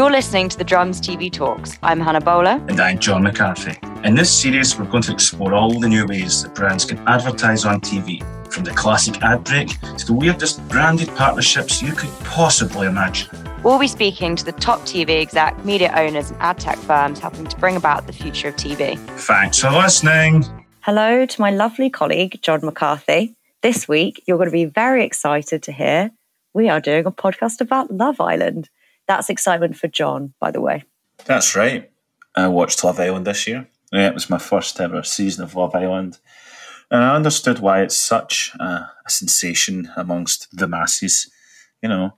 You're listening to the Drum's TV Talks. I'm Hannah Bowler. And I'm John McCarthy. In this series, we're going to explore all the new ways that brands can advertise on TV, from the classic ad break to the weirdest branded partnerships you could possibly imagine. We'll be speaking to the top TV exec, media owners, and ad tech firms helping to bring about the future of TV. Thanks for listening. Hello to my lovely colleague, John McCarthy. This week, you're going to be very excited to hear we are doing a podcast about Love Island. That's excitement for John, by the way. That's right. I watched Love Island this year. Yeah, it was my first ever season of Love Island. And I understood why it's such a, a sensation amongst the masses. You know,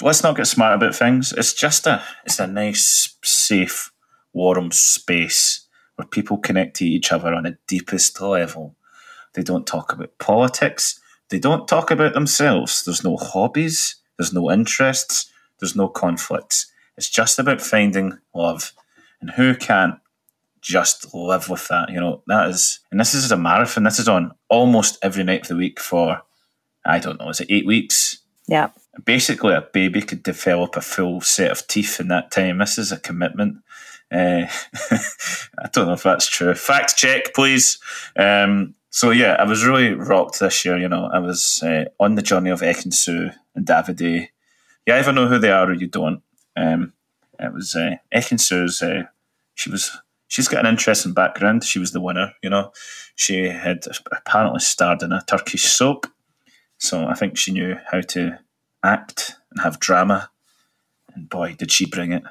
let's not get smart about things. It's just a it's a nice, safe, warm space where people connect to each other on a deepest level. They don't talk about politics. They don't talk about themselves. There's no hobbies. There's no interests. There's no conflicts. It's just about finding love. And who can't just live with that? You know, that is, and this is a marathon. This is on almost every night of the week for, I don't know, is it eight weeks? Yeah. Basically, a baby could develop a full set of teeth in that time. This is a commitment. Uh, I don't know if that's true. Fact check, please. Um, so yeah, I was really rocked this year. You know, I was uh, on the journey of Ekin-Su and Davide you either know who they are or you don't. Um, it was uh, Ekin-Su's. Uh, she was. She's got an interesting background. She was the winner. You know, she had apparently starred in a Turkish soap, so I think she knew how to act and have drama. And boy, did she bring it!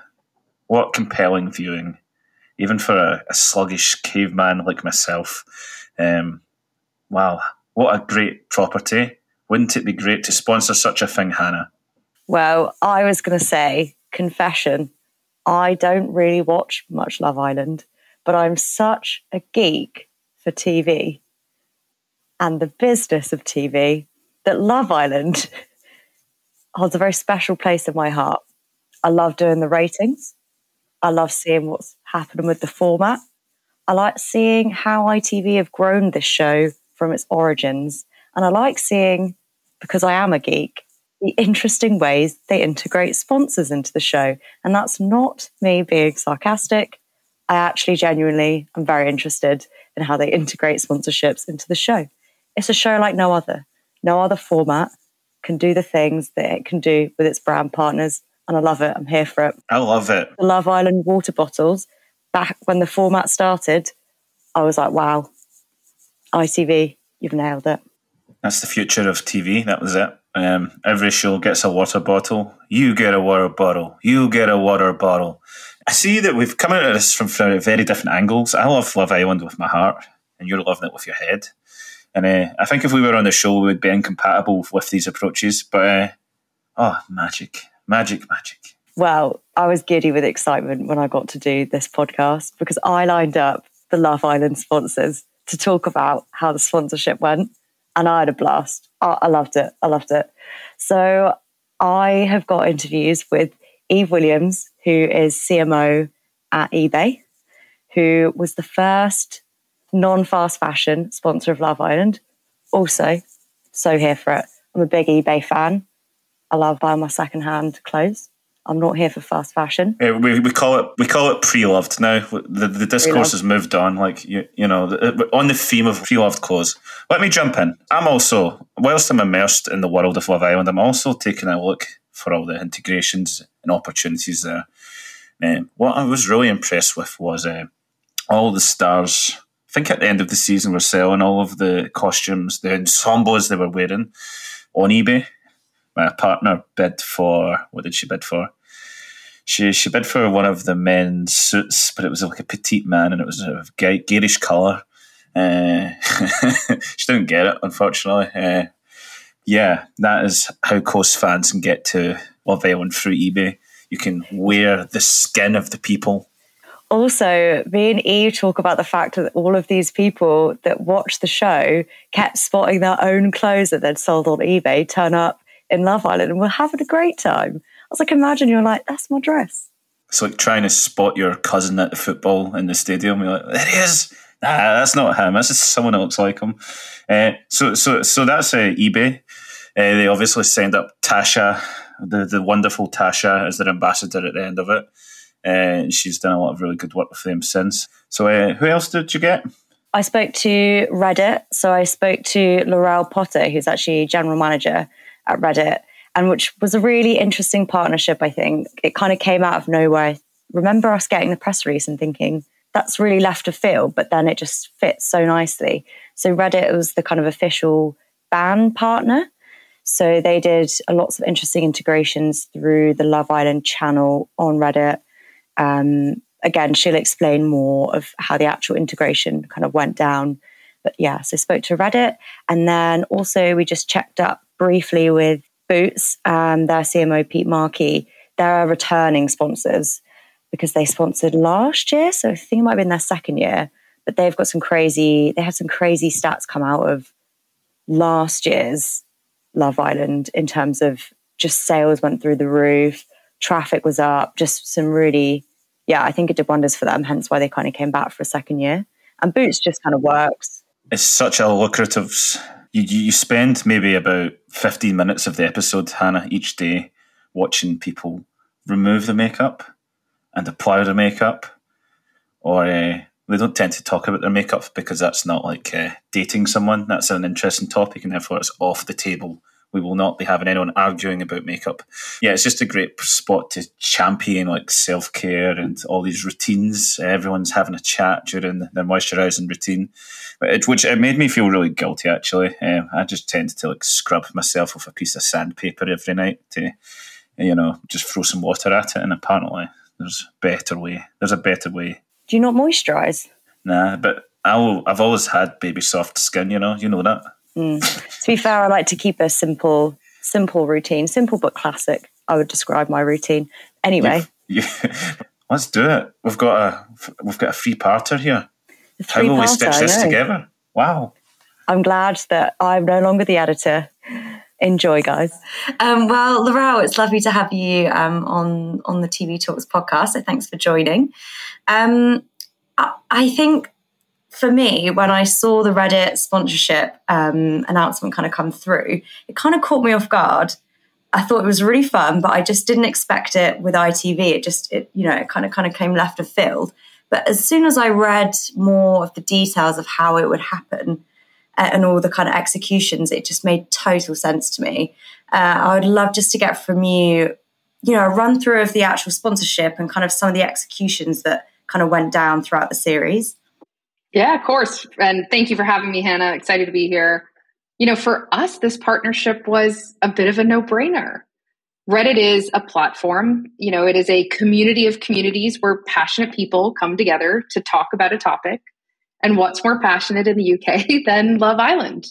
What compelling viewing, even for a, a sluggish caveman like myself. Um, wow, what a great property! Wouldn't it be great to sponsor such a thing, Hannah? Well, I was going to say, confession, I don't really watch much Love Island, but I'm such a geek for TV and the business of TV that Love Island holds a very special place in my heart. I love doing the ratings. I love seeing what's happening with the format. I like seeing how ITV have grown this show from its origins. And I like seeing, because I am a geek, the interesting ways they integrate sponsors into the show. And that's not me being sarcastic. I actually genuinely am very interested in how they integrate sponsorships into the show. It's a show like no other. No other format can do the things that it can do with its brand partners. And I love it. I'm here for it. I love it. The Love Island water bottles, back when the format started, I was like, wow, ITV, you've nailed it. That's the future of TV. That was it. Um, every show gets a water bottle. You get a water bottle. You get a water bottle. I see that we've come at this from very different angles. I love Love Island with my heart, and you're loving it with your head. And uh, I think if we were on the show, we would be incompatible with these approaches. But uh, oh, magic, magic, magic. Well, I was giddy with excitement when I got to do this podcast because I lined up the Love Island sponsors to talk about how the sponsorship went and I had a blast. I, I loved it. I loved it. So I have got interviews with Eve Williams, who is CMO at eBay, who was the first non fast fashion sponsor of Love Island. Also, so here for it. I'm a big eBay fan. I love buying my secondhand clothes. I'm not here for fast fashion. Yeah, we, we call it we call it pre-loved now. The, the discourse pre-loved. has moved on. Like you, you know, on the theme of pre-loved clothes. Let me jump in. I'm also, whilst I'm immersed in the world of Love Island, I'm also taking a look for all the integrations and opportunities there. Um, what I was really impressed with was uh, all the stars. I think at the end of the season, were selling all of the costumes, the ensembles they were wearing on eBay my partner bid for what did she bid for? She she bid for one of the men's suits, but it was like a petite man and it was a garish colour. Uh, she didn't get it, unfortunately. Uh, yeah, that is how Coast fans can get to Love through eBay. You can wear the skin of the people. Also, me and Eve talk about the fact that all of these people that watched the show kept spotting their own clothes that they'd sold on eBay turn up in Love Island and we're having a great time. I was like, imagine you're like, that's my dress. It's like trying to spot your cousin at the football in the stadium. You're like, there he is. Nah, that's not him. That's just someone else like him. Uh, so, so, so that's uh, eBay. Uh, they obviously signed up Tasha the the wonderful Tasha as their ambassador at the end of it. Uh, she's done a lot of really good work with them since. So, uh, who else did you get? I spoke to Reddit. So I spoke to Laurel Potter, who's actually general manager at Reddit, and which was a really interesting partnership. I think it kind of came out of nowhere. Remember us getting the press release and thinking that's really left of field, but then it just fits so nicely. So Reddit was the kind of official band partner. So they did lots of interesting integrations through the Love Island channel on Reddit. Um, again, she'll explain more of how the actual integration kind of went down. But yeah, so spoke to Reddit. And then also we just checked up briefly with Boots, and their CMO, Pete Markey. They're returning sponsors because they sponsored last year. So I think it might have been their second year. But they've got some crazy, they had some crazy stats come out of last year's Love Island in terms of just sales went through the roof, traffic was up, just some really yeah, I think it did wonders for them. Hence why they kind of came back for a second year. And Boots just kind of works. It's such a lucrative. You you spend maybe about fifteen minutes of the episode, Hannah, each day watching people remove the makeup and apply the makeup, or uh, they don't tend to talk about their makeup because that's not like uh, dating someone. That's an interesting topic, and therefore it's off the table we will not be having anyone arguing about makeup. Yeah, it's just a great spot to champion like self care and all these routines. Everyone's having a chat during their moisturising routine, it, which it made me feel really guilty. Actually, um, I just tend to like scrub myself with a piece of sandpaper every night to, you know, just throw some water at it. And apparently, there's a better way. There's a better way. Do you not moisturise? Nah, but I'll, I've always had baby soft skin. You know, you know that. Mm. to be fair, I like to keep a simple, simple routine, simple but classic. I would describe my routine. Anyway, yeah, let's do it. We've got a we've got a free parter here. How will we stitch this together? Wow! I'm glad that I'm no longer the editor. Enjoy, guys. Um, well, Laurel, it's lovely to have you um, on on the TV Talks podcast. So thanks for joining. Um, I, I think for me, when I saw the Reddit sponsorship um, announcement kind of come through, it kind of caught me off guard. I thought it was really fun, but I just didn't expect it with ITV. It just, it, you know, it kind of kind of came left of field. But as soon as I read more of the details of how it would happen uh, and all the kind of executions, it just made total sense to me. Uh, I would love just to get from you, you know, a run through of the actual sponsorship and kind of some of the executions that kind of went down throughout the series. Yeah, of course. And thank you for having me, Hannah. Excited to be here. You know, for us, this partnership was a bit of a no brainer. Reddit is a platform, you know, it is a community of communities where passionate people come together to talk about a topic. And what's more passionate in the UK than Love Island?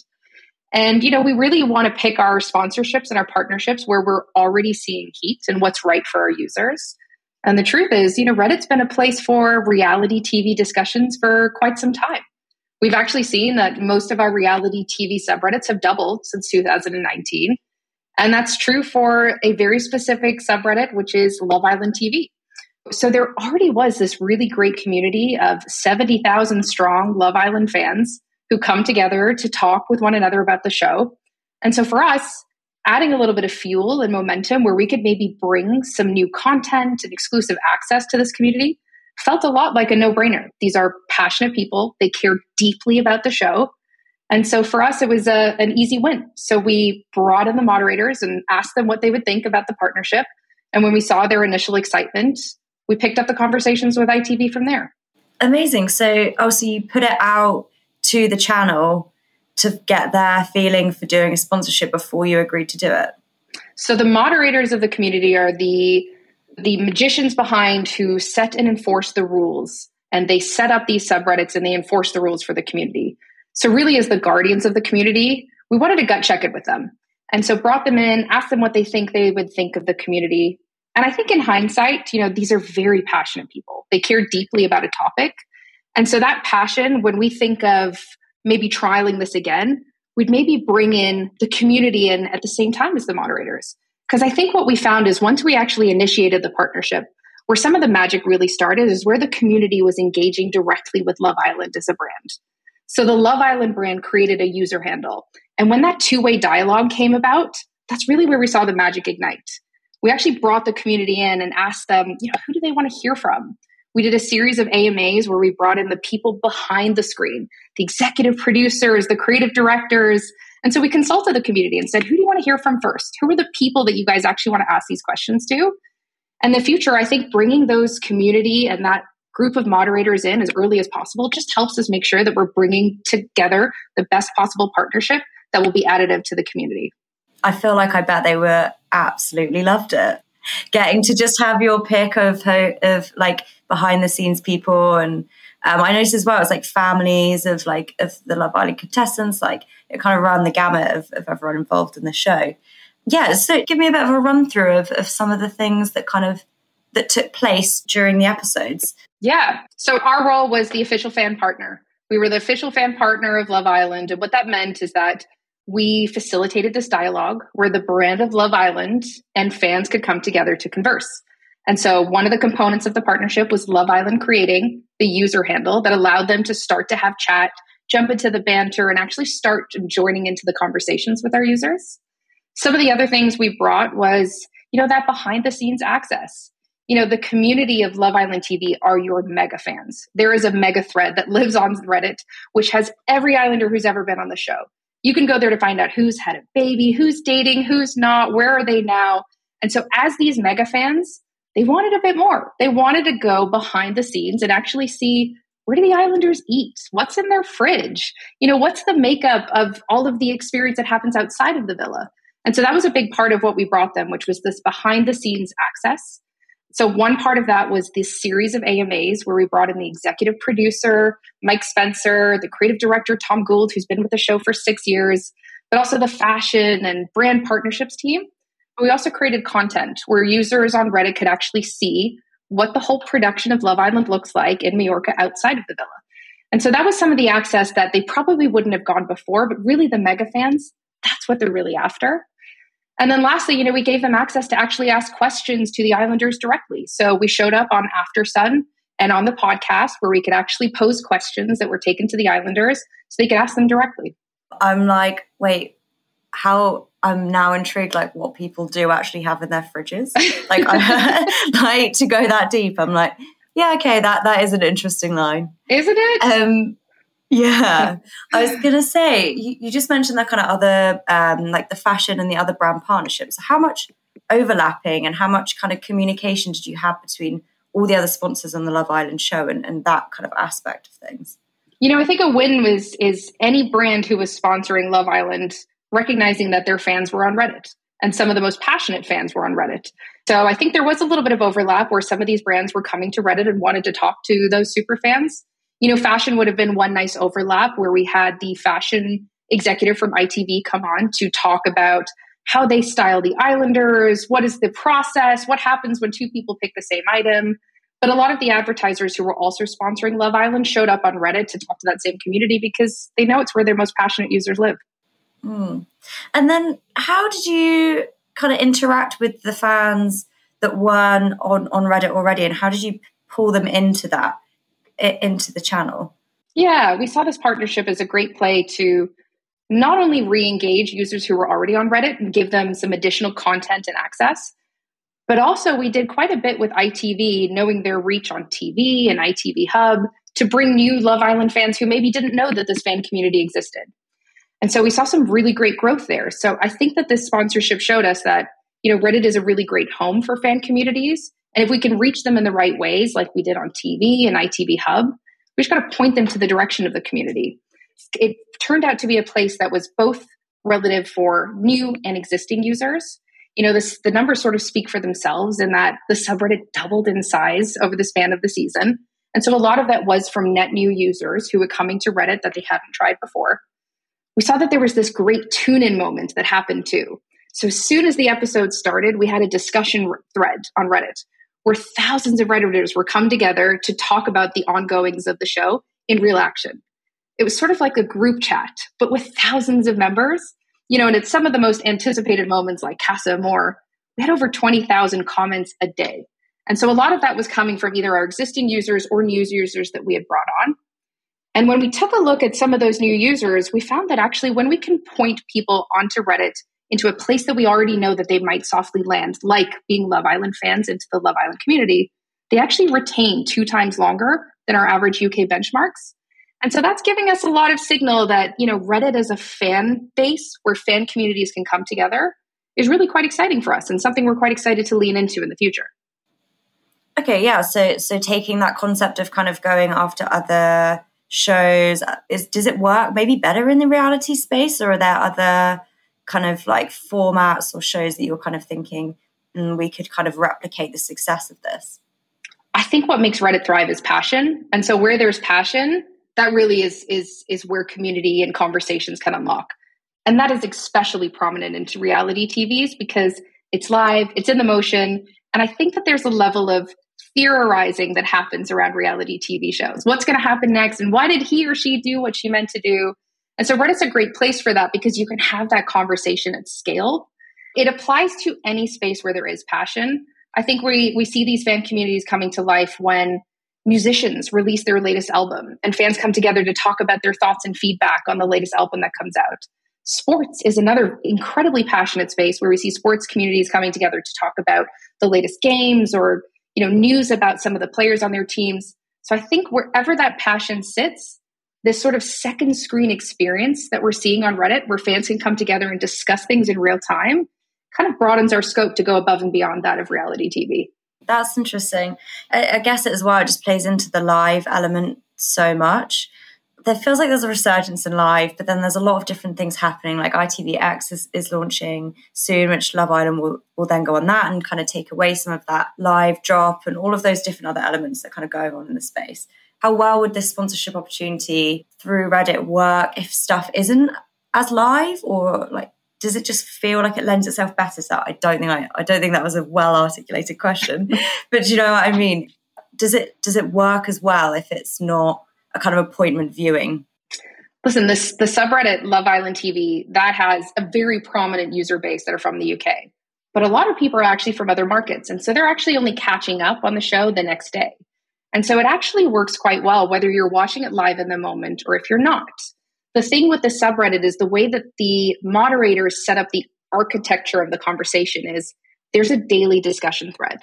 And, you know, we really want to pick our sponsorships and our partnerships where we're already seeing heat and what's right for our users. And the truth is, you know, Reddit's been a place for reality TV discussions for quite some time. We've actually seen that most of our reality TV subreddits have doubled since 2019. And that's true for a very specific subreddit, which is Love Island TV. So there already was this really great community of 70,000 strong Love Island fans who come together to talk with one another about the show. And so for us, adding a little bit of fuel and momentum where we could maybe bring some new content and exclusive access to this community felt a lot like a no brainer. These are passionate people, they care deeply about the show. And so for us, it was a, an easy win. So we brought in the moderators and asked them what they would think about the partnership. And when we saw their initial excitement, we picked up the conversations with ITV from there. Amazing. So, also, you put it out to the channel to get their feeling for doing a sponsorship before you agreed to do it? So the moderators of the community are the the magicians behind who set and enforce the rules and they set up these subreddits and they enforce the rules for the community. So really as the guardians of the community, we wanted to gut check it with them. And so brought them in, asked them what they think they would think of the community. And I think in hindsight, you know, these are very passionate people. They care deeply about a topic. And so that passion, when we think of maybe trialing this again, we'd maybe bring in the community in at the same time as the moderators. Because I think what we found is once we actually initiated the partnership, where some of the magic really started is where the community was engaging directly with Love Island as a brand. So the Love Island brand created a user handle. And when that two way dialogue came about, that's really where we saw the magic ignite. we actually brought the community in and asked them, you know, who do they want to hear from? We did a series of AMAs where we brought in the people behind the screen, the executive producers, the creative directors. And so we consulted the community and said, who do you want to hear from first? Who are the people that you guys actually want to ask these questions to? And the future, I think bringing those community and that group of moderators in as early as possible just helps us make sure that we're bringing together the best possible partnership that will be additive to the community. I feel like I bet they were absolutely loved it. Getting to just have your pick of of like behind the scenes people and um, I noticed as well it's like families of like of the Love Island contestants like it kind of ran the gamut of, of everyone involved in the show. Yeah, so give me a bit of a run through of, of some of the things that kind of that took place during the episodes. Yeah. So our role was the official fan partner. We were the official fan partner of Love Island. And what that meant is that we facilitated this dialogue where the brand of Love Island and fans could come together to converse. And so one of the components of the partnership was Love Island creating the user handle that allowed them to start to have chat, jump into the banter, and actually start joining into the conversations with our users. Some of the other things we brought was, you know, that behind the scenes access. You know, the community of Love Island TV are your mega fans. There is a mega thread that lives on Reddit, which has every Islander who's ever been on the show. You can go there to find out who's had a baby, who's dating, who's not, where are they now. And so, as these mega fans, they wanted a bit more. They wanted to go behind the scenes and actually see where do the Islanders eat? What's in their fridge? You know, what's the makeup of all of the experience that happens outside of the villa? And so that was a big part of what we brought them, which was this behind the scenes access. So one part of that was this series of AMAs where we brought in the executive producer, Mike Spencer, the creative director, Tom Gould, who's been with the show for six years, but also the fashion and brand partnerships team. We also created content where users on Reddit could actually see what the whole production of Love Island looks like in Majorca outside of the villa. And so that was some of the access that they probably wouldn't have gone before, but really the mega fans, that's what they're really after. And then lastly, you know, we gave them access to actually ask questions to the Islanders directly. So we showed up on After Sun and on the podcast where we could actually pose questions that were taken to the Islanders so they could ask them directly. I'm like, wait, how I'm now intrigued like what people do actually have in their fridges. Like I, like to go that deep. I'm like, yeah, okay, that that is an interesting line. Isn't it? Um yeah. I was gonna say, you, you just mentioned that kind of other um like the fashion and the other brand partnerships. How much overlapping and how much kind of communication did you have between all the other sponsors on the Love Island show and, and that kind of aspect of things? You know, I think a win was is any brand who was sponsoring Love Island recognizing that their fans were on Reddit and some of the most passionate fans were on Reddit. So I think there was a little bit of overlap where some of these brands were coming to Reddit and wanted to talk to those super fans. You know, fashion would have been one nice overlap where we had the fashion executive from ITV come on to talk about how they style the Islanders, what is the process, what happens when two people pick the same item. But a lot of the advertisers who were also sponsoring Love Island showed up on Reddit to talk to that same community because they know it's where their most passionate users live. Mm. And then, how did you kind of interact with the fans that weren't on on Reddit already, and how did you pull them into that into the channel? Yeah, we saw this partnership as a great play to not only re-engage users who were already on Reddit and give them some additional content and access, but also we did quite a bit with ITV, knowing their reach on TV and ITV Hub to bring new Love Island fans who maybe didn't know that this fan community existed. And so we saw some really great growth there. So I think that this sponsorship showed us that, you know, Reddit is a really great home for fan communities. And if we can reach them in the right ways, like we did on TV and ITV Hub, we just got to point them to the direction of the community. It turned out to be a place that was both relative for new and existing users. You know, this, the numbers sort of speak for themselves in that the subreddit doubled in size over the span of the season. And so a lot of that was from net new users who were coming to Reddit that they hadn't tried before we saw that there was this great tune in moment that happened too. So as soon as the episode started, we had a discussion thread on Reddit where thousands of Redditors were come together to talk about the ongoings of the show in real action. It was sort of like a group chat, but with thousands of members. You know, and at some of the most anticipated moments like Casa Amor, we had over 20,000 comments a day. And so a lot of that was coming from either our existing users or new users that we had brought on. And when we took a look at some of those new users, we found that actually when we can point people onto Reddit into a place that we already know that they might softly land, like being Love Island fans into the Love Island community, they actually retain two times longer than our average UK benchmarks. And so that's giving us a lot of signal that, you know, Reddit as a fan base where fan communities can come together is really quite exciting for us and something we're quite excited to lean into in the future. Okay, yeah. So so taking that concept of kind of going after other shows is does it work maybe better in the reality space or are there other kind of like formats or shows that you're kind of thinking mm, we could kind of replicate the success of this? I think what makes Reddit thrive is passion. And so where there's passion, that really is is is where community and conversations can unlock. And that is especially prominent into reality TVs because it's live, it's in the motion, and I think that there's a level of theorizing that happens around reality TV shows. What's going to happen next and why did he or she do what she meant to do? And so Reddit's a great place for that because you can have that conversation at scale. It applies to any space where there is passion. I think we we see these fan communities coming to life when musicians release their latest album and fans come together to talk about their thoughts and feedback on the latest album that comes out. Sports is another incredibly passionate space where we see sports communities coming together to talk about the latest games or you know news about some of the players on their teams. So I think wherever that passion sits, this sort of second screen experience that we're seeing on Reddit where fans can come together and discuss things in real time kind of broadens our scope to go above and beyond that of reality TV. That's interesting. I, I guess it as well, it just plays into the live element so much. There feels like there's a resurgence in live, but then there's a lot of different things happening. Like ITVX is, is launching soon, which Love Island will, will then go on that and kind of take away some of that live drop and all of those different other elements that kind of going on in the space. How well would this sponsorship opportunity through Reddit work if stuff isn't as live or like does it just feel like it lends itself better that? I don't think I, I don't think that was a well articulated question, but you know what I mean? Does it does it work as well if it's not a kind of appointment viewing? Listen, this the subreddit Love Island TV that has a very prominent user base that are from the UK, but a lot of people are actually from other markets, and so they're actually only catching up on the show the next day, and so it actually works quite well whether you're watching it live in the moment or if you're not. The thing with the subreddit is the way that the moderators set up the architecture of the conversation is there's a daily discussion thread.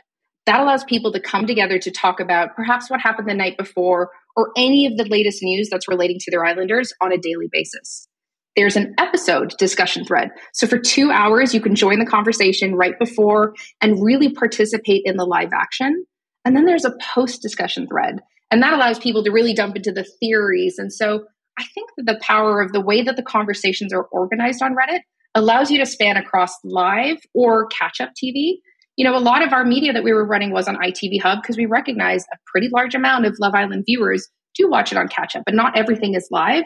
That allows people to come together to talk about perhaps what happened the night before or any of the latest news that's relating to their Islanders on a daily basis. There's an episode discussion thread. So for two hours, you can join the conversation right before and really participate in the live action. And then there's a post discussion thread. And that allows people to really dump into the theories. And so I think that the power of the way that the conversations are organized on Reddit allows you to span across live or catch up TV. You know, a lot of our media that we were running was on ITV Hub because we recognize a pretty large amount of Love Island viewers do watch it on catch up, but not everything is live.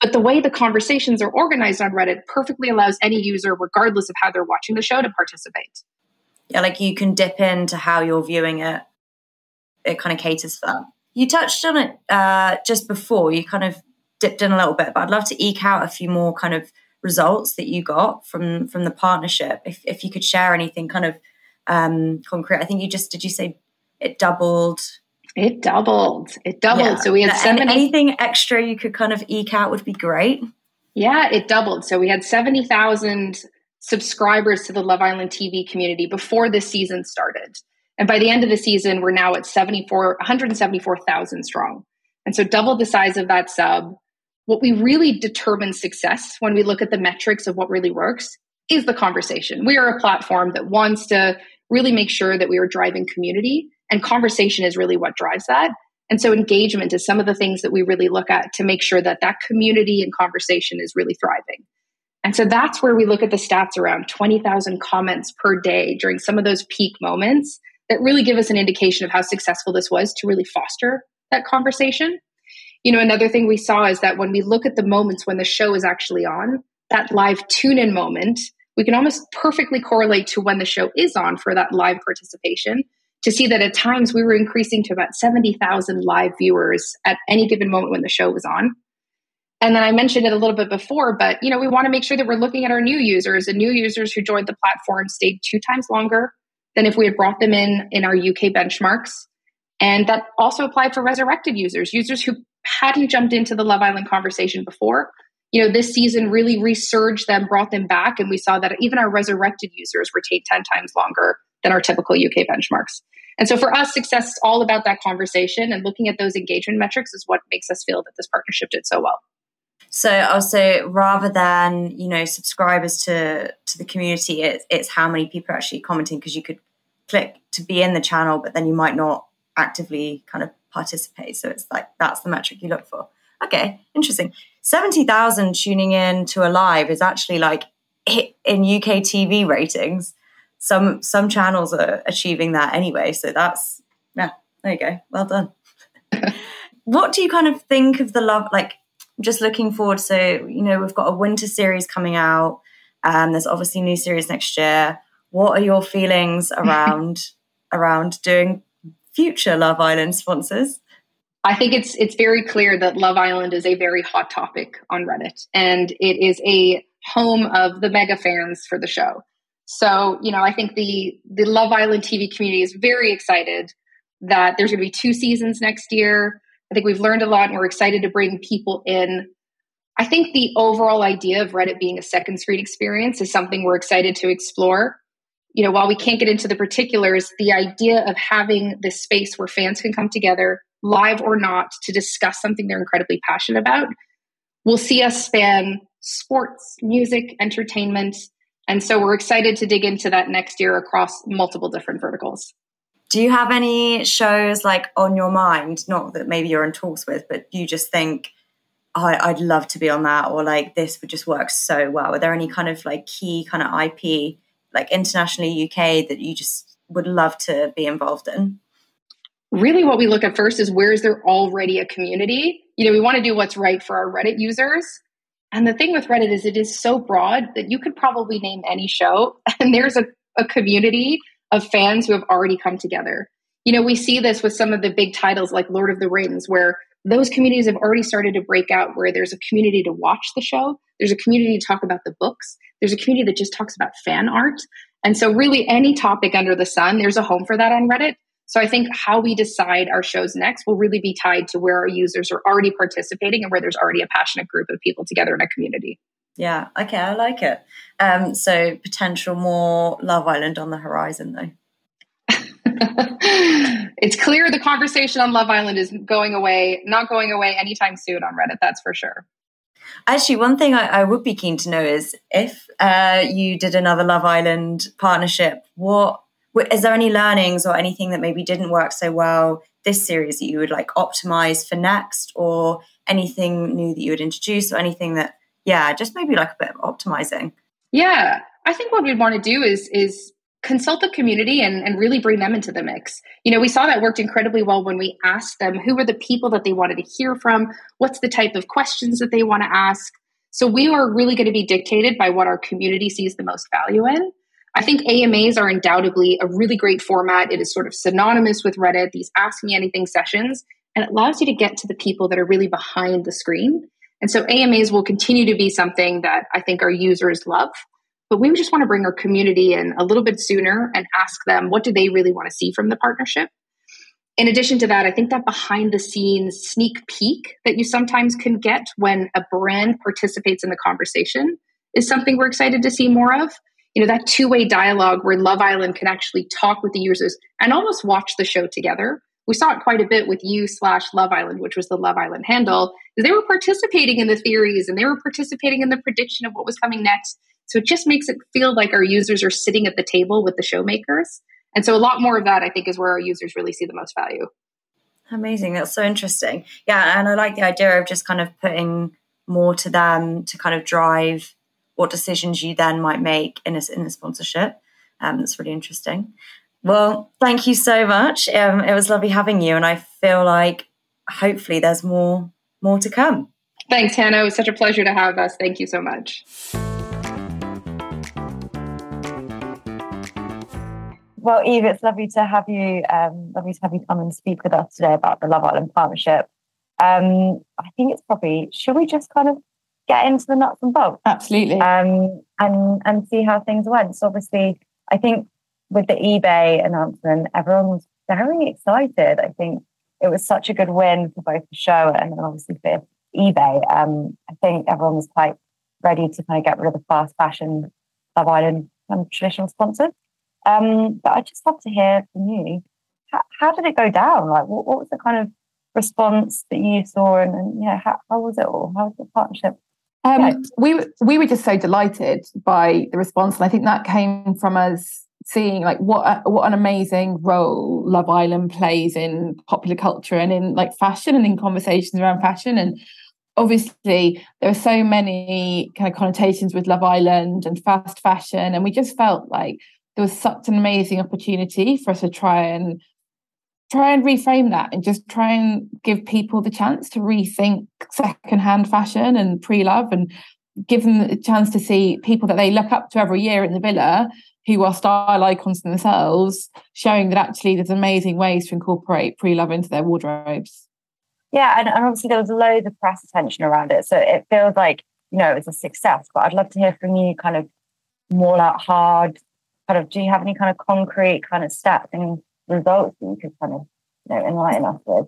But the way the conversations are organized on Reddit perfectly allows any user, regardless of how they're watching the show, to participate. Yeah, like you can dip into how you're viewing it. It kind of caters for that. You touched on it uh, just before. You kind of dipped in a little bit, but I'd love to eke out a few more kind of results that you got from from the partnership. If if you could share anything kind of um, concrete, I think you just did. You say it doubled. It doubled. It doubled. Yeah. So we had 70- anything extra you could kind of eke out would be great. Yeah, it doubled. So we had seventy thousand subscribers to the Love Island TV community before this season started. And by the end of the season, we're now at 74, 174,000 strong. And so double the size of that sub, what we really determine success when we look at the metrics of what really works is the conversation. We are a platform that wants to really make sure that we are driving community, and conversation is really what drives that. And so, engagement is some of the things that we really look at to make sure that that community and conversation is really thriving. And so, that's where we look at the stats around 20,000 comments per day during some of those peak moments that really give us an indication of how successful this was to really foster that conversation you know, another thing we saw is that when we look at the moments when the show is actually on, that live tune in moment, we can almost perfectly correlate to when the show is on for that live participation to see that at times we were increasing to about 70,000 live viewers at any given moment when the show was on. And then I mentioned it a little bit before, but you know, we want to make sure that we're looking at our new users and new users who joined the platform stayed two times longer than if we had brought them in in our UK benchmarks. And that also applied for resurrected users, users who hadn't jumped into the Love Island conversation before, you know, this season really resurged them, brought them back, and we saw that even our resurrected users retained 10 times longer than our typical UK benchmarks. And so for us, success is all about that conversation and looking at those engagement metrics is what makes us feel that this partnership did so well. So I'll say rather than you know subscribers to to the community, it's it's how many people are actually commenting because you could click to be in the channel, but then you might not actively kind of participate. So it's like that's the metric you look for. Okay, interesting. Seventy thousand tuning in to a live is actually like in UK TV ratings some some channels are achieving that anyway. So that's yeah, there you go. Well done. what do you kind of think of the love? Like, just looking forward. So you know, we've got a winter series coming out. Um, there's obviously new series next year. What are your feelings around around doing future Love Island sponsors? I think it's it's very clear that Love Island is a very hot topic on Reddit, and it is a home of the mega fans for the show. So, you know, I think the the Love Island TV community is very excited that there's going to be two seasons next year. I think we've learned a lot and we're excited to bring people in. I think the overall idea of Reddit being a second screen experience is something we're excited to explore. You know, while we can't get into the particulars, the idea of having this space where fans can come together, live or not, to discuss something they're incredibly passionate about will see us span sports, music, entertainment, and so we're excited to dig into that next year across multiple different verticals. Do you have any shows like on your mind? Not that maybe you're in talks with, but you just think, oh, I'd love to be on that, or like this would just work so well. Are there any kind of like key kind of IP, like internationally UK, that you just would love to be involved in? Really, what we look at first is where is there already a community? You know, we want to do what's right for our Reddit users, and the thing with Reddit is it is so broad that you could probably name any show, and there's a, a community of fans who have already come together. You know, we see this with some of the big titles like Lord of the Rings, where those communities have already started to break out, where there's a community to watch the show, there's a community to talk about the books, there's a community that just talks about fan art. And so, really, any topic under the sun, there's a home for that on Reddit. So I think how we decide our shows next will really be tied to where our users are already participating and where there's already a passionate group of people together in a community. Yeah, okay, I like it. Um, so potential more Love Island on the horizon, though. it's clear the conversation on Love Island is going away, not going away anytime soon on Reddit. That's for sure. Actually, one thing I, I would be keen to know is if uh, you did another Love Island partnership, what is there any learnings or anything that maybe didn't work so well this series that you would like optimize for next? Or anything new that you would introduce or anything that yeah just maybe like a bit of optimizing? Yeah. I think what we'd want to do is is consult the community and, and really bring them into the mix. You know we saw that worked incredibly well when we asked them who were the people that they wanted to hear from what's the type of questions that they want to ask. So we are really going to be dictated by what our community sees the most value in I think AMAs are undoubtedly a really great format. It is sort of synonymous with Reddit, these Ask Me Anything sessions, and it allows you to get to the people that are really behind the screen. And so AMAs will continue to be something that I think our users love. But we just want to bring our community in a little bit sooner and ask them what do they really want to see from the partnership. In addition to that, I think that behind the scenes sneak peek that you sometimes can get when a brand participates in the conversation is something we're excited to see more of you know that two-way dialogue where love island can actually talk with the users and almost watch the show together. We saw it quite a bit with you slash love island which was the love island handle they were participating in the theories and they were participating in the prediction of what was coming next. So it just makes it feel like our users are sitting at the table with the showmakers. And so a lot more of that i think is where our users really see the most value. Amazing. That's so interesting. Yeah and i like the idea of just kind of putting more to them to kind of drive what decisions you then might make in a, in a sponsorship. Um, that's really interesting. Well, thank you so much. Um, it was lovely having you, and I feel like hopefully there's more more to come. Thanks, Hannah. It was such a pleasure to have us. Thank you so much. Well, Eve, it's lovely to have you. Um, lovely to have you come and speak with us today about the Love Island partnership. Um, I think it's probably. Should we just kind of get into the nuts and bolts. Absolutely. Um, and and see how things went. So obviously, I think with the eBay announcement, everyone was very excited. I think it was such a good win for both the show and obviously for eBay. Um, I think everyone was quite ready to kind of get rid of the fast fashion Love Island and traditional sponsors. Um, but I'd just love to hear from you. How, how did it go down? Like, what, what, was the kind of response that you saw, and, and you know, how, how was it all? How was the partnership? Um, yeah. We we were just so delighted by the response, and I think that came from us seeing like what a, what an amazing role Love Island plays in popular culture and in like fashion and in conversations around fashion and obviously there are so many kind of connotations with Love Island and fast fashion and we just felt like there was such an amazing opportunity for us to try and try and reframe that and just try and give people the chance to rethink secondhand fashion and pre-love and give them the chance to see people that they look up to every year in the villa who are style icons themselves, showing that actually there's amazing ways to incorporate pre-love into their wardrobes. Yeah, and, and obviously there was loads of press attention around it. So it feels like, you know, it was a success. But I'd love to hear from you kind of more out hard, kind of do you have any kind of concrete kind of stats and results that you could kind of, you know, enlighten us with?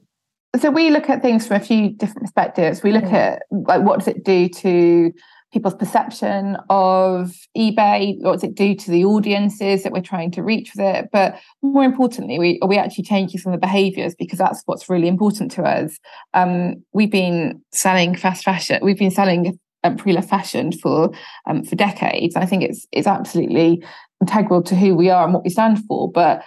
So we look at things from a few different perspectives. We look mm-hmm. at like what does it do to people's perception of eBay? What does it do to the audiences that we're trying to reach with it? But more importantly, we are we actually changing some of the behaviours because that's what's really important to us. Um, we've been selling fast fashion. We've been selling um, pre-love fashion for um, for decades. I think it's it's absolutely integral to who we are and what we stand for. But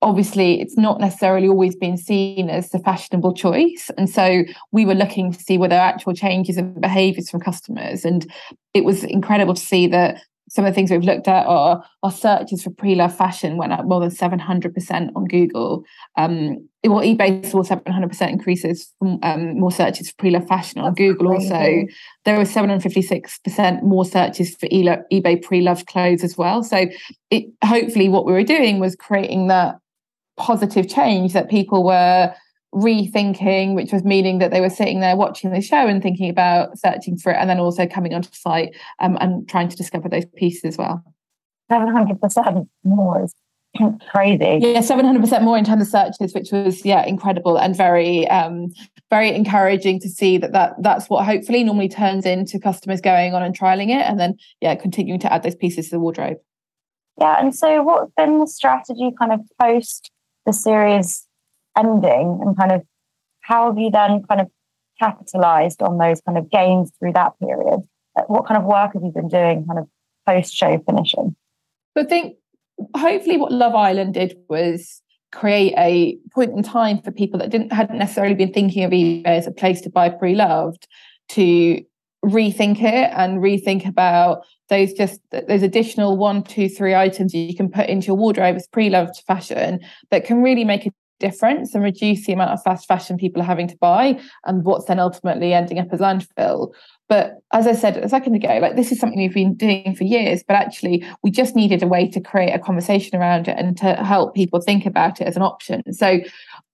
obviously it's not necessarily always been seen as the fashionable choice and so we were looking to see whether actual changes in behaviors from customers and it was incredible to see that some of the things we've looked at are our searches for pre-love fashion went up more than 700% on Google. Um, well, eBay saw 700% increases from um, more searches for pre-love fashion on That's Google. Also, there were 756% more searches for eBay pre-loved clothes as well. So, it hopefully what we were doing was creating that positive change that people were rethinking, which was meaning that they were sitting there watching the show and thinking about searching for it, and then also coming onto the site um, and trying to discover those pieces as well. Seven hundred percent more is crazy. Yeah, seven hundred percent more in terms of searches, which was yeah incredible and very um, very encouraging to see that that that's what hopefully normally turns into customers going on and trialing it, and then yeah continuing to add those pieces to the wardrobe. Yeah, and so what's been the strategy kind of post the series ending and kind of how have you then kind of capitalized on those kind of gains through that period? What kind of work have you been doing kind of post show finishing? I think hopefully what Love Island did was create a point in time for people that didn't hadn't necessarily been thinking of eBay as a place to buy pre-loved to rethink it and rethink about those just those additional one, two, three items you can put into your wardrobe as pre-loved fashion that can really make a difference and reduce the amount of fast fashion people are having to buy and what's then ultimately ending up as landfill. But as I said a second ago, like this is something we've been doing for years, but actually we just needed a way to create a conversation around it and to help people think about it as an option. So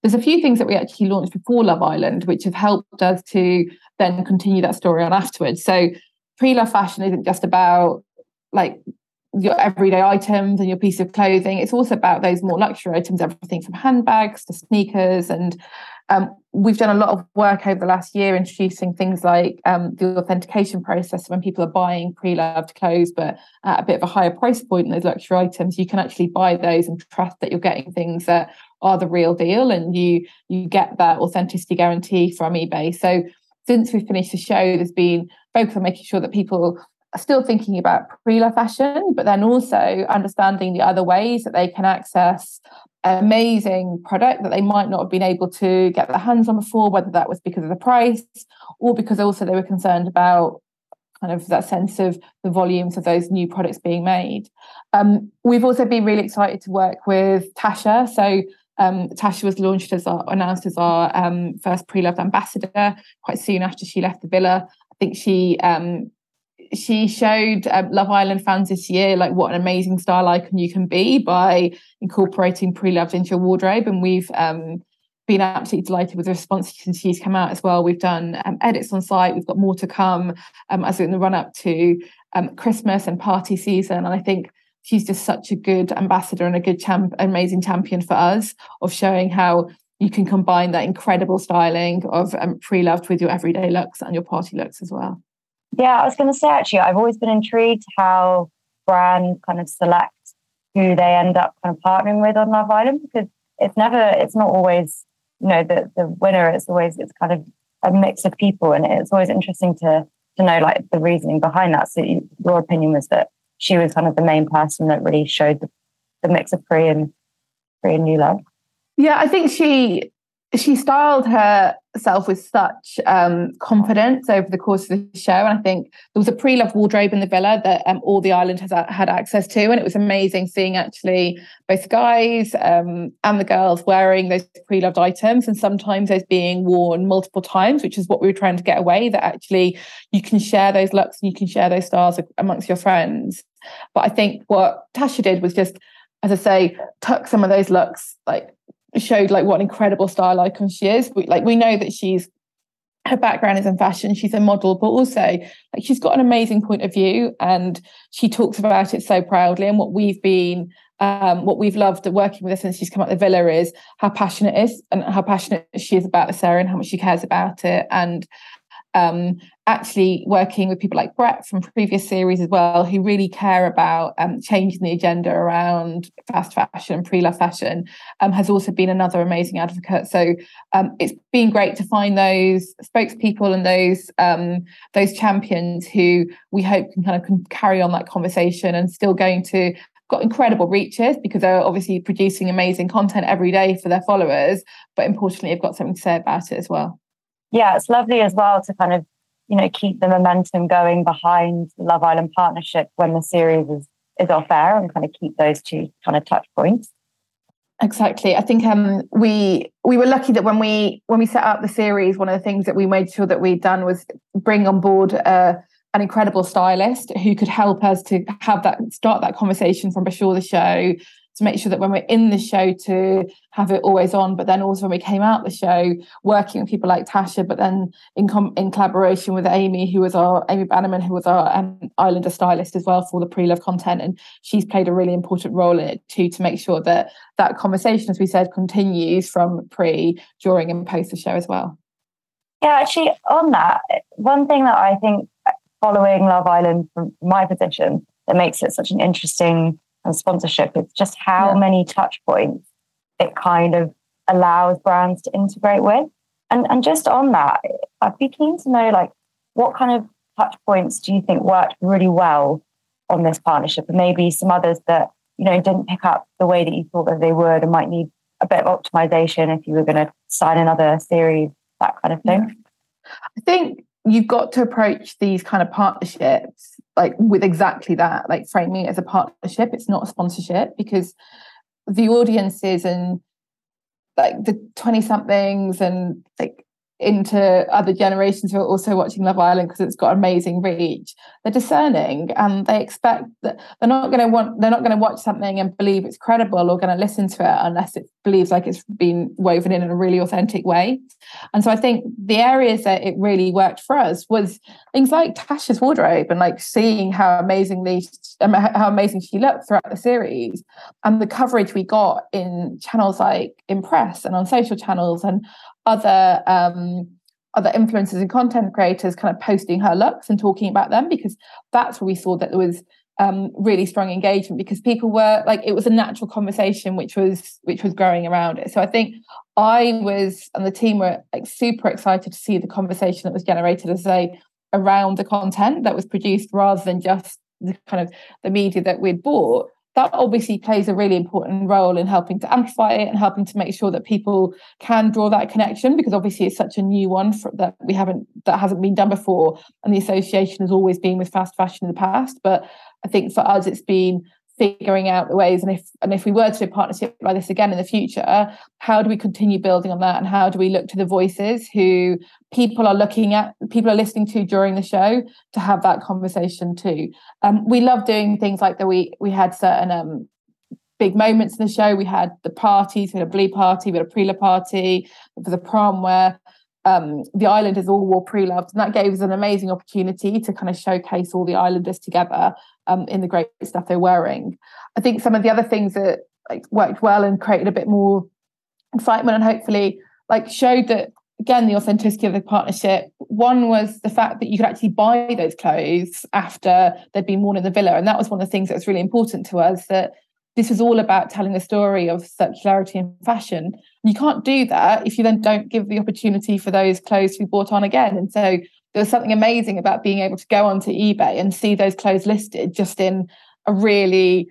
there's a few things that we actually launched before Love Island, which have helped us to then continue that story on afterwards. So pre-love fashion isn't just about like your everyday items and your piece of clothing. It's also about those more luxury items, everything from handbags to sneakers. And um, we've done a lot of work over the last year introducing things like um, the authentication process. When people are buying pre-loved clothes, but at a bit of a higher price point than those luxury items, you can actually buy those and trust that you're getting things that are the real deal, and you you get that authenticity guarantee from eBay. So since we finished the show, there's been focus on making sure that people are still thinking about pre-love fashion, but then also understanding the other ways that they can access amazing product that they might not have been able to get their hands on before, whether that was because of the price or because also they were concerned about kind of that sense of the volumes of those new products being made. Um, we've also been really excited to work with Tasha. So um, Tasha was launched as our, announced as our um, first pre-loved ambassador quite soon after she left the villa. I think she um, she showed um, Love Island fans this year like what an amazing style icon you can be by incorporating pre-loved into your wardrobe, and we've um, been absolutely delighted with the response since she's come out as well. We've done um, edits on site. We've got more to come as in the run up to Christmas and party season. And I think she's just such a good ambassador and a good champ, amazing champion for us of showing how you can combine that incredible styling of um, pre-loved with your everyday looks and your party looks as well. Yeah, I was going to say actually, I've always been intrigued how brands kind of select who they end up kind of partnering with on Love Island because it's never, it's not always, you know, the the winner. It's always it's kind of a mix of people, and it's always interesting to to know like the reasoning behind that. So you, your opinion was that she was kind of the main person that really showed the, the mix of pre and pre and new love. Yeah, I think she she styled herself with such um, confidence over the course of the show. And I think there was a pre love wardrobe in the villa that um, all the island has had access to. And it was amazing seeing actually both guys um, and the girls wearing those pre loved items and sometimes those being worn multiple times, which is what we were trying to get away that actually you can share those looks and you can share those styles amongst your friends. But I think what Tasha did was just, as I say, tuck some of those looks like showed like what an incredible style icon she is. We, like we know that she's her background is in fashion. She's a model, but also like she's got an amazing point of view, and she talks about it so proudly. And what we've been, um, what we've loved working with her since she's come out the villa is how passionate is and how passionate she is about the series and how much she cares about it. And um, actually working with people like Brett from previous series as well, who really care about um, changing the agenda around fast fashion pre-love fashion, um, has also been another amazing advocate. So um, it's been great to find those spokespeople and those um, those champions who we hope can kind of carry on that conversation and still going to got incredible reaches because they're obviously producing amazing content every day for their followers, but importantly, they've got something to say about it as well yeah, it's lovely as well to kind of, you know, keep the momentum going behind the Love Island partnership when the series is, is off air and kind of keep those two kind of touch points. Exactly. I think um, we we were lucky that when we when we set up the series, one of the things that we made sure that we'd done was bring on board uh, an incredible stylist who could help us to have that start that conversation from before the show, to make sure that when we're in the show to have it always on, but then also when we came out the show, working with people like Tasha, but then in com- in collaboration with Amy, who was our Amy Bannerman, who was our um, Islander stylist as well for the pre-love content, and she's played a really important role in it too to make sure that that conversation, as we said, continues from pre, during, and post the show as well. Yeah, actually, on that, one thing that I think following Love Island from my position that makes it such an interesting and sponsorship. It's just how yeah. many touch points it kind of allows brands to integrate with. And and just on that, I'd be keen to know like what kind of touch points do you think worked really well on this partnership and maybe some others that you know didn't pick up the way that you thought that they would and might need a bit of optimization if you were going to sign another series that kind of thing yeah. i think you've got to approach these kind of partnerships like with exactly that like framing it as a partnership. It's not a sponsorship because the audiences and like the 20 somethings and like into other generations who are also watching Love Island because it's got amazing reach. They're discerning and they expect that they're not going to want they're not going to watch something and believe it's credible or going to listen to it unless it believes like it's been woven in in a really authentic way. And so I think the areas that it really worked for us was things like Tasha's wardrobe and like seeing how amazingly um, how amazing she looked throughout the series and the coverage we got in channels like Impress and on social channels and other um, other influencers and content creators kind of posting her looks and talking about them because that's where we saw that there was um, really strong engagement because people were like it was a natural conversation which was which was growing around it. So i think i was and the team were like super excited to see the conversation that was generated as a around the content that was produced rather than just the kind of the media that we'd bought that obviously plays a really important role in helping to amplify it and helping to make sure that people can draw that connection because obviously it's such a new one for, that we haven't that hasn't been done before and the association has always been with fast fashion in the past. But i think for us it's been figuring out the ways and if and if we were to do a partnership like this again in the future how do we continue building on that and how do we look to the voices who people are looking at people are listening to during the show to have that conversation too. Um, we love doing things like that. We we had certain um, big moments in the show. We had the parties we had a blee party we had a pre party for the prom where um, the islanders all wore pre-loved and that gave us an amazing opportunity to kind of showcase all the islanders together um, in the great stuff they're wearing. I think some of the other things that like worked well and created a bit more excitement and hopefully like showed that again the authenticity of the partnership. One was the fact that you could actually buy those clothes after they'd been worn in the villa. And that was one of the things that was really important to us that this was all about telling the story of circularity in fashion. You can't do that if you then don't give the opportunity for those clothes to be bought on again. And so there was something amazing about being able to go onto ebay and see those clothes listed just in a really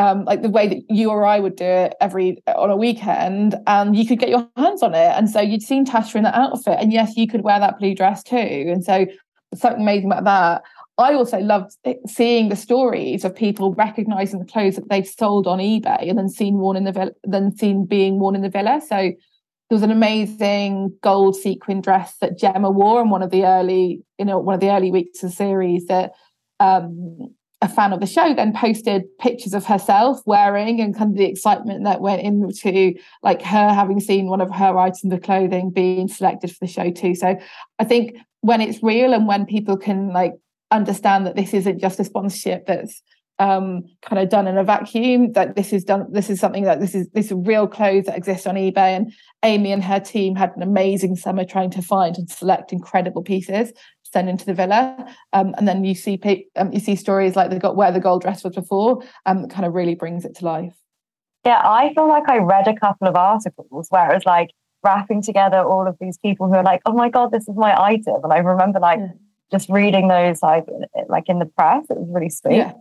um, like the way that you or I would do it every on a weekend, and you could get your hands on it. And so you'd seen Tasha in that outfit, and yes, you could wear that blue dress too. And so something amazing about that. I also loved seeing the stories of people recognizing the clothes that they'd sold on eBay and then seen worn in the then seen being worn in the villa. So there was an amazing gold sequin dress that Gemma wore in one of the early, you know, one of the early weeks of the series that um, a fan of the show then posted pictures of herself wearing and kind of the excitement that went into like her having seen one of her items of clothing being selected for the show too. So I think when it's real and when people can like understand that this isn't just a sponsorship that's um, kind of done in a vacuum that this is done this is something that this is this is real clothes that exist on ebay and amy and her team had an amazing summer trying to find and select incredible pieces send into the villa. Um, and then you see um, you see stories like the got where the gold dress was before, um, kind of really brings it to life. Yeah, I feel like I read a couple of articles where it was like wrapping together all of these people who are like, oh my god, this is my item, and I remember like yeah. just reading those like like in the press. It was really sweet. Yeah,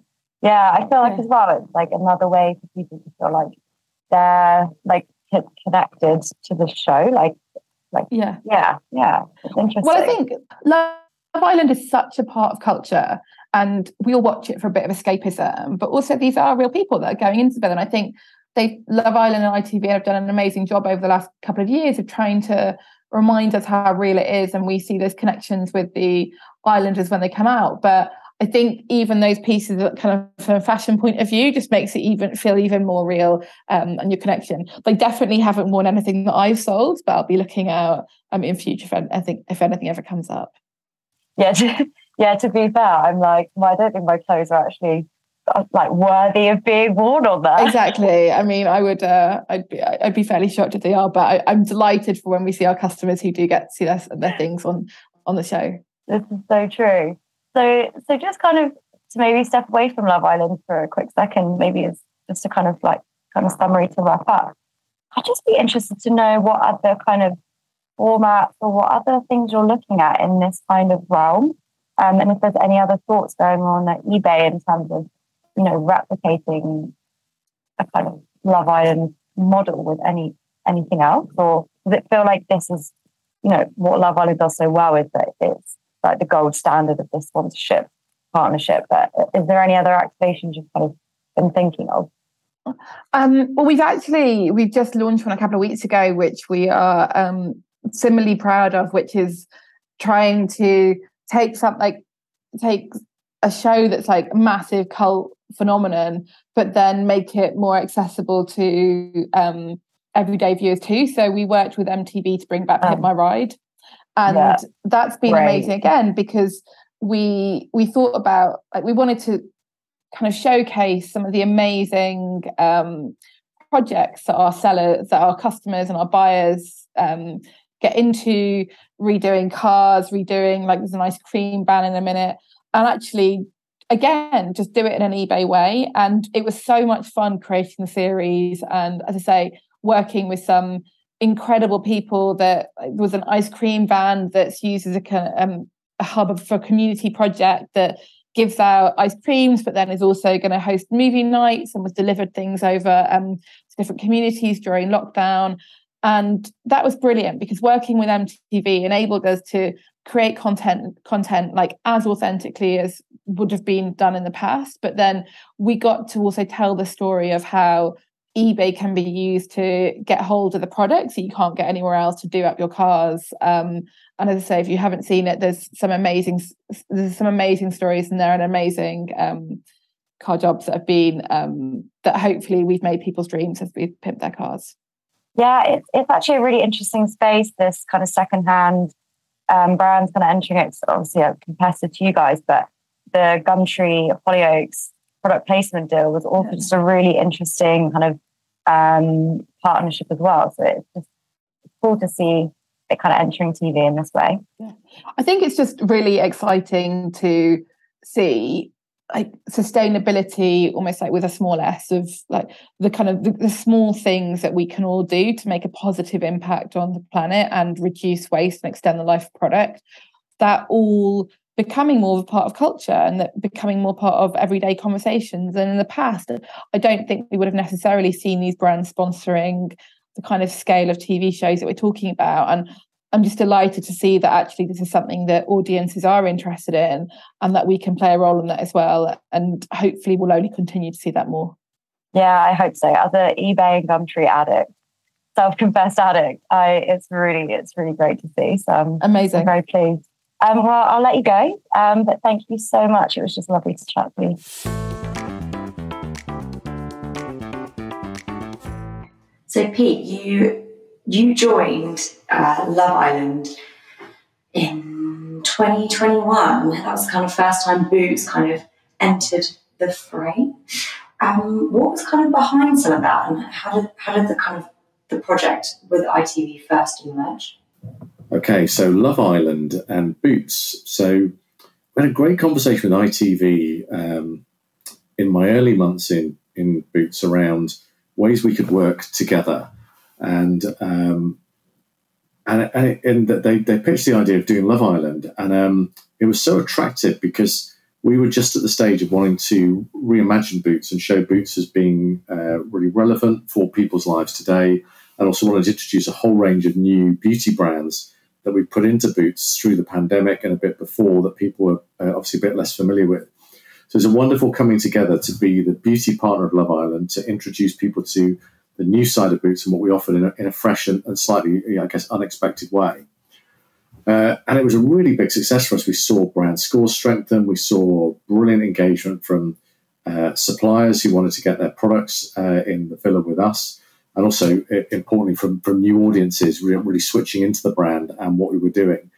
yeah I feel like yeah. as well it's like another way for people to feel like they're like connected to the show, like like yeah yeah yeah it's interesting well i think love Love Island is such a part of culture and we all watch it for a bit of escapism, but also these are real people that are going into bed. And I think they Love Island and ITV have done an amazing job over the last couple of years of trying to remind us how real it is. And we see those connections with the Islanders when they come out. But I think even those pieces that kind of from a fashion point of view just makes it even feel even more real um, and your connection. They definitely haven't worn anything that I've sold, but I'll be looking out um, in future if I think if anything ever comes up yeah, to, yeah. To be fair, I'm like, well, I don't think my clothes are actually uh, like worthy of being worn on there. Exactly. I mean, I would, uh, I'd be, I'd be fairly shocked if they are, but I, am delighted for when we see our customers who do get to see their, their things on on the show. This is so true. So, so just kind of to maybe step away from Love Island for a quick second, maybe it's just a kind of like kind of summary to wrap up. I'd just be interested to know what other kind of formats or what other things you're looking at in this kind of realm. Um, and if there's any other thoughts going on at eBay in terms of, you know, replicating a kind of Love Island model with any anything else, or does it feel like this is, you know, what Love Island does so well is that it's like the gold standard of the sponsorship partnership. But is there any other activations you've kind of been thinking of? Um, well, we've actually we've just launched one a couple of weeks ago, which we are um, similarly proud of, which is trying to take something like take a show that's like a massive cult phenomenon, but then make it more accessible to um, everyday viewers too. So we worked with MTV to bring back um, Pimp My Ride, and yeah, that's been great. amazing again because we we thought about like we wanted to kind of showcase some of the amazing um, projects that our sellers, that our customers and our buyers um, get into redoing cars, redoing like there's an ice cream ban in a minute, and actually again just do it in an eBay way. And it was so much fun creating the series, and as I say, working with some incredible people. That was an ice cream van that's used as a, um, a hub for a community project that gives out ice creams, but then is also going to host movie nights and was delivered things over um, to different communities during lockdown. And that was brilliant because working with MTV enabled us to create content content like as authentically as would have been done in the past. But then we got to also tell the story of how eBay can be used to get hold of the products that you can't get anywhere else to do up your cars. Um, and as I say, if you haven't seen it, there's some amazing there's some amazing stories in there and amazing um, car jobs that have been um, that hopefully we've made people's dreams as we've pimped their cars. Yeah, it's it's actually a really interesting space. This kind of secondhand um, brands kind of entering it. obviously a competitor to you guys, but the Gumtree Hollyoaks product placement deal was also yeah. just a really interesting kind of um, partnership as well. So it's just cool to see it kind of entering TV in this way. Yeah. I think it's just really exciting to see like sustainability almost like with a small s of like the kind of the, the, small things that we can all do to make a positive impact on the planet and reduce waste and extend the life of product that all becoming more of a part of culture and that becoming more part of everyday conversations. And in the past i don't think we would have necessarily seen these brands sponsoring the kind of scale of tv shows that we're talking about. And I'm just delighted to see that actually this is something that audiences are interested in and that we can play a role in that as well. And hopefully we'll only continue to see that more. Yeah, I hope so. As an eBay and Gumtree addict, self-confessed addict, I it's really it's really great to see. So I'm amazing. I'm very pleased. Um, well, I'll let you go. Um, but thank you so much. It was just lovely to chat with you. So, Pete, you you joined uh, Love Island in 2021. That was kind of first time Boots kind of entered the fray. Um, what was kind of behind some of that, and how did how did the kind of the project with ITV first emerge? Okay, so Love Island and Boots. So we had a great conversation with ITV um, in my early months in in Boots around ways we could work together and um, and and, and they they pitched the idea of doing Love Island, and um, it was so attractive because we were just at the stage of wanting to reimagine Boots and show Boots as being uh, really relevant for people's lives today, and also wanted to introduce a whole range of new beauty brands that we put into Boots through the pandemic and a bit before that people were uh, obviously a bit less familiar with. So it's a wonderful coming together to be the beauty partner of Love Island to introduce people to the new side of Boots and what we offered in a, in a fresh and, and slightly, I guess, unexpected way. Uh, and it was a really big success for us. We saw brand scores strengthen. We saw brilliant engagement from uh, suppliers who wanted to get their products uh, in the villa with us. And also, importantly, from, from new audiences, we really switching into the brand and what we were doing.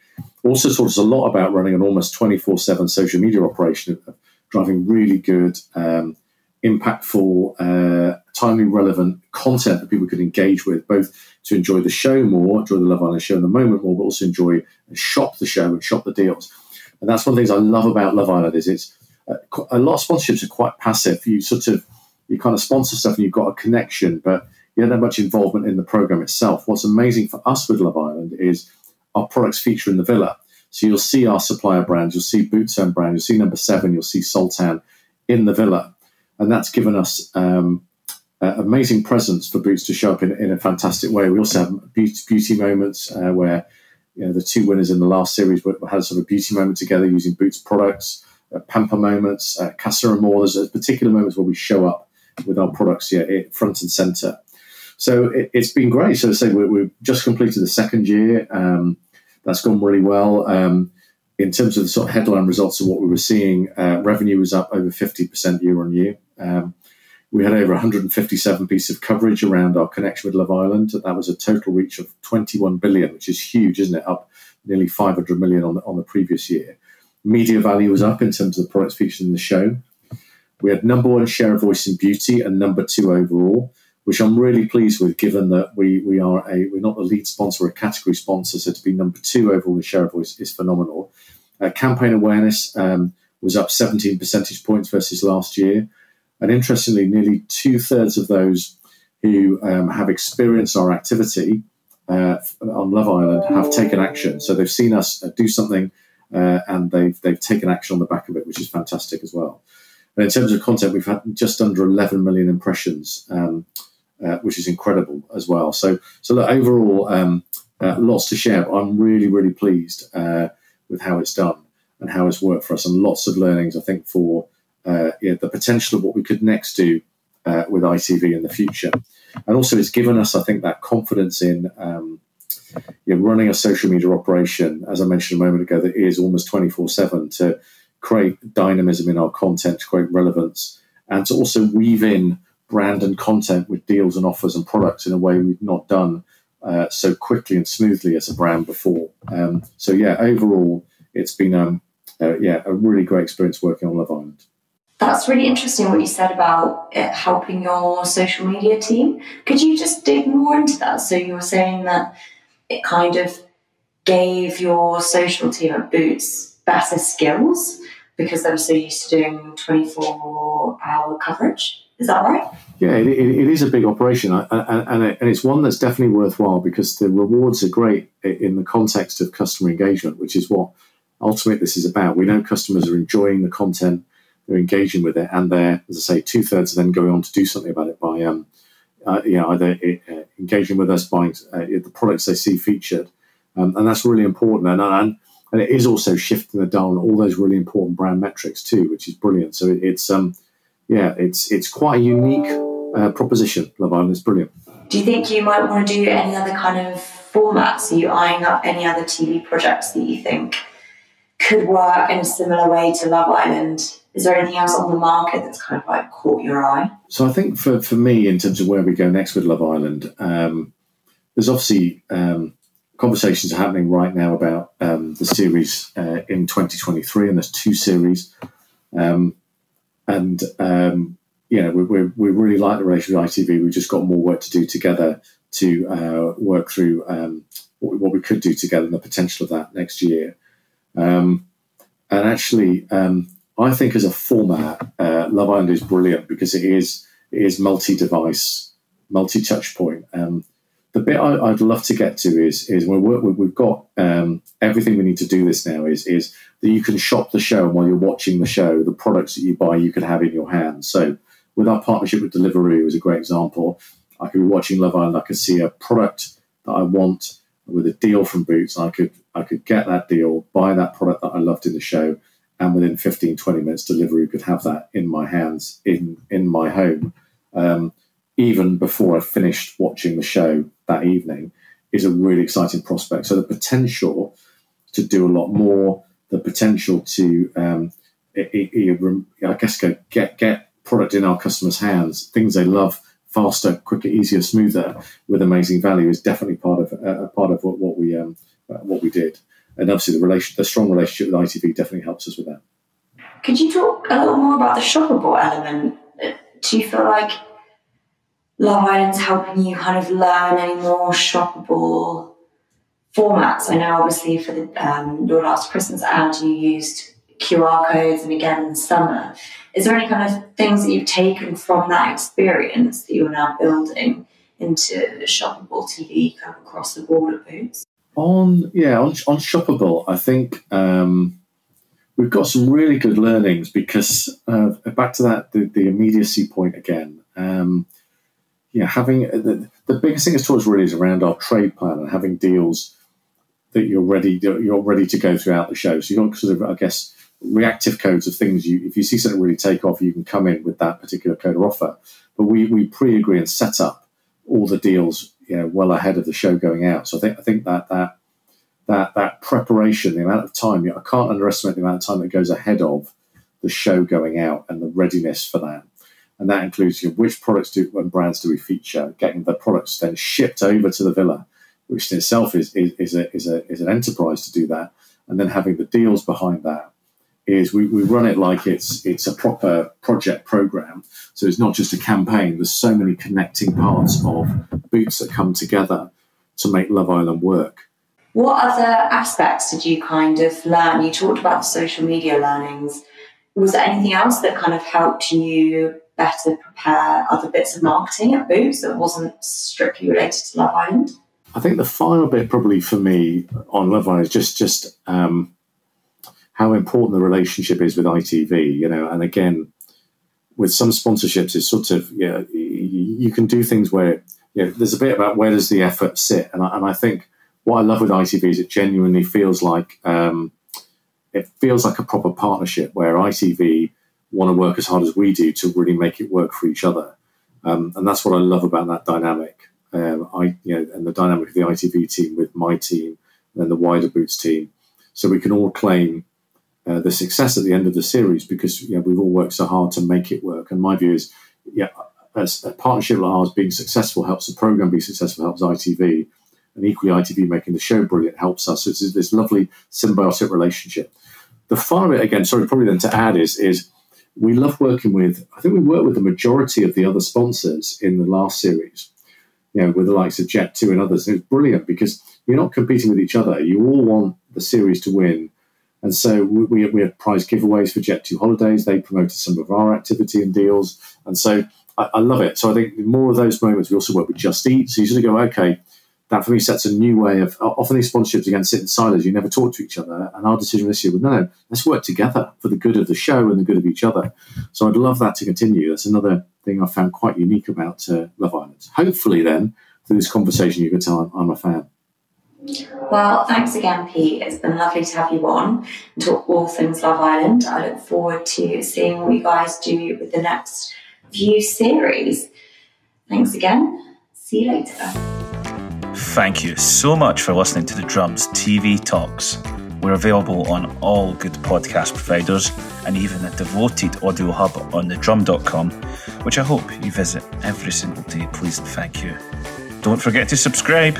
Also, taught us a lot about running an almost 24 7 social media operation, driving really good um, impactful, uh, timely, relevant content that people could engage with, both to enjoy the show more, enjoy the Love Island show in the moment more, but also enjoy and shop the show and shop the deals. And that's one of the things I love about Love Island is it's uh, a lot of sponsorships are quite passive. You sort of you kind of sponsor stuff and you've got a connection, but you don't have much involvement in the program itself. What's amazing for us with Love Island is our products feature in the villa. So you'll see our supplier brands, you'll see Boots and brand, you'll see Number Seven, you'll see Soltan in the villa and that's given us um, uh, amazing presence for Boots to show up in, in, a fantastic way. We also have beauty, beauty moments uh, where you know the two winners in the last series had sort of a beauty moment together using Boots products. Uh, pamper moments, uh, Casa Amor. There's particular moments where we show up with our products yeah, front and center. So it, has been great. So say, we, have just completed the second year. Um, that's gone really well. Um, in terms of the sort of headline results of what we were seeing, uh, revenue was up over 50% year on year. Um, we had over 157 pieces of coverage around our connection with Love Island. That was a total reach of 21 billion, which is huge, isn't it? Up nearly 500 million on on the previous year. Media value was up in terms of the products featured in the show. We had number one share of voice in beauty and number two overall, which I'm really pleased with, given that we we are a we're not the lead sponsor, a category sponsor, so to be number two overall in share of voice is phenomenal. Uh, campaign awareness um, was up 17 percentage points versus last year. And interestingly, nearly two thirds of those who um, have experienced our activity uh, on Love Island have taken action. So they've seen us uh, do something uh, and they've, they've taken action on the back of it, which is fantastic as well. And in terms of content, we've had just under 11 million impressions, um, uh, which is incredible as well. So, so overall, um, uh, lots to share. I'm really, really pleased uh, with how it's done and how it's worked for us, and lots of learnings. I think for uh, you the potential of what we could next do with ITV in the future, and also it's given us, I think, that confidence in. Um, you know, running a social media operation, as I mentioned a moment ago, that is almost 24 7 to create dynamism in our content, to create relevance, and to also weave in brand and content with deals and offers and products in a way we've not done uh, so quickly and smoothly as a brand before. Um, so yeah, overall, it's been um, uh, yeah a really great experience working on Love Island. That's really interesting what you said about it helping your social media team. Could you just dig more into that? So you were saying that it kind of gave your social team at Boots better skills because they were so used to doing 24 hour coverage. Is that right? Yeah, it, it, is a big operation, and, it's one that's definitely worthwhile because the rewards are great in the context of customer engagement, which is what ultimately this is about. We know customers are enjoying the content, they're engaging with it, and they're, as I say, two thirds are then going on to do something about it by, um, uh, you know, either uh, engaging with us, buying uh, the products they see featured, um, and that's really important. And, and and it is also shifting the dial on all those really important brand metrics too, which is brilliant. So it, it's um, yeah, it's it's quite a unique uh, proposition. Love Island is brilliant. Do you think you might want to do any other kind of formats? Are you eyeing up any other TV projects that you think could work in a similar way to Love Island? Is there anything else on the market that's kind of like caught your eye? So I think for, for me, in terms of where we go next with Love Island, um, there's obviously um, conversations are happening right now about um, the series uh, in 2023, and there's two series. Um, and um, you know, we, we, really like the relationship with ITV. We've just got more work to do together to uh, work through um, what, what, we could do together and the potential of that next year. Um, and actually, um, I think as a format, uh, Love Island is brilliant because it is it is multi-device, multi-touch point. Um, the bit I, would love to get to is is we we've got um, everything we need to do this now is is that you can shop the show and while you're watching the show, the products that you buy you can have in your hands. So with our partnership with Deliveroo is a great example. I could be watching Love Island, I could see a product that I want with a deal from Boots, I could I could get that deal, buy that product that I loved in the show, and within 15, 20 minutes, Deliveroo could have that in my hands in in my home. Um, even before I finished watching the show that evening, is a really exciting prospect. So the potential to do a lot more, the potential to, um, it, it, I guess, get get product in our customers' hands, things they love, faster, quicker, easier, smoother, with amazing value is definitely part of uh, part of what, what we um, uh, what we did. And obviously, the relation, the strong relationship with ITV definitely helps us with that. Could you talk a little more about the shoppable element? Do you feel like Love Island's helping you kind of learn any more shoppable formats. I know, obviously, for the um, your last Christmas ad, you used QR codes, and again in the summer. Is there any kind of things that you've taken from that experience that you're now building into shoppable TV kind of across the board at Boots? On yeah, on, on shoppable, I think um, we've got some really good learnings because uh, back to that the, the immediacy point again. Um, yeah, having uh, the, the biggest thing as to us really is around our trade plan and having deals that you're ready you're ready to go throughout the show. So you don't sort of, I guess, reactive codes of things. You if you see something really take off, you can come in with that particular code or offer. But we we pre-agree and set up all the deals, you know, well ahead of the show going out. So I think I think that that that that preparation, the amount of time, you know, I can't underestimate the amount of time that goes ahead of the show going out and the readiness for that and that includes you know, which products do and brands do we feature, getting the products then shipped over to the villa, which in itself is is, is, a, is, a, is an enterprise to do that, and then having the deals behind that is we, we run it like it's it's a proper project program. So it's not just a campaign. There's so many connecting parts of boots that come together to make Love Island work. What other aspects did you kind of learn? You talked about the social media learnings. Was there anything else that kind of helped you better prepare other bits of marketing at Boots that wasn't strictly related to Love Island? I think the final bit, probably for me on Love Island, is just just um, how important the relationship is with ITV. You know, and again, with some sponsorships, it's sort of you, you can do things where you know, there's a bit about where does the effort sit, and I, and I think what I love with ITV is it genuinely feels like um, it feels like a proper partnership where ITV want to work as hard as we do to really make it work for each other. Um, and that's what I love about that dynamic. Um, I, you know, and the dynamic of the ITV team with my team and the wider Boots team, so we can all claim uh, the success at the end of the series because you know, we've all worked so hard to make it work. And my view is, yeah, as a partnership like ours being successful helps the program be successful, helps ITV, and equally ITV making the show brilliant helps us. So it's this lovely symbiotic relationship. The fun of it, again, sorry, probably then to add is is we love working with, I think we work with the majority of the other sponsors in the last series, you know, with the likes of Jet2 and others. And it's brilliant because you're not competing with each other. You all want the series to win. And so we, we had prize giveaways for Jet2 Holidays. They promoted some of our activity and deals. And so I, I love it. So I think more of those moments. We also work with Just Eat. So you sort of go, okay, that for me sets a new way of often these sponsorships again sit in silos. You never talk to each other. And our decision this year was no, no, let's work together for the good of the show and the good of each other. So I'd love that to continue. That's another thing I found quite unique about uh, Love Island. Hopefully, then through this conversation, you can tell I'm, I'm a fan. Well, thanks again, Pete. It's been lovely to have you on and talk all things Love Island. I look forward to seeing what you guys do with the next few series. Thanks again. See you later. Thank you so much for listening to the Drum's TV Talks. We're available on all good podcast providers and even a devoted audio hub on thedrum.com, which I hope you visit every single day, please and thank you. Don't forget to subscribe.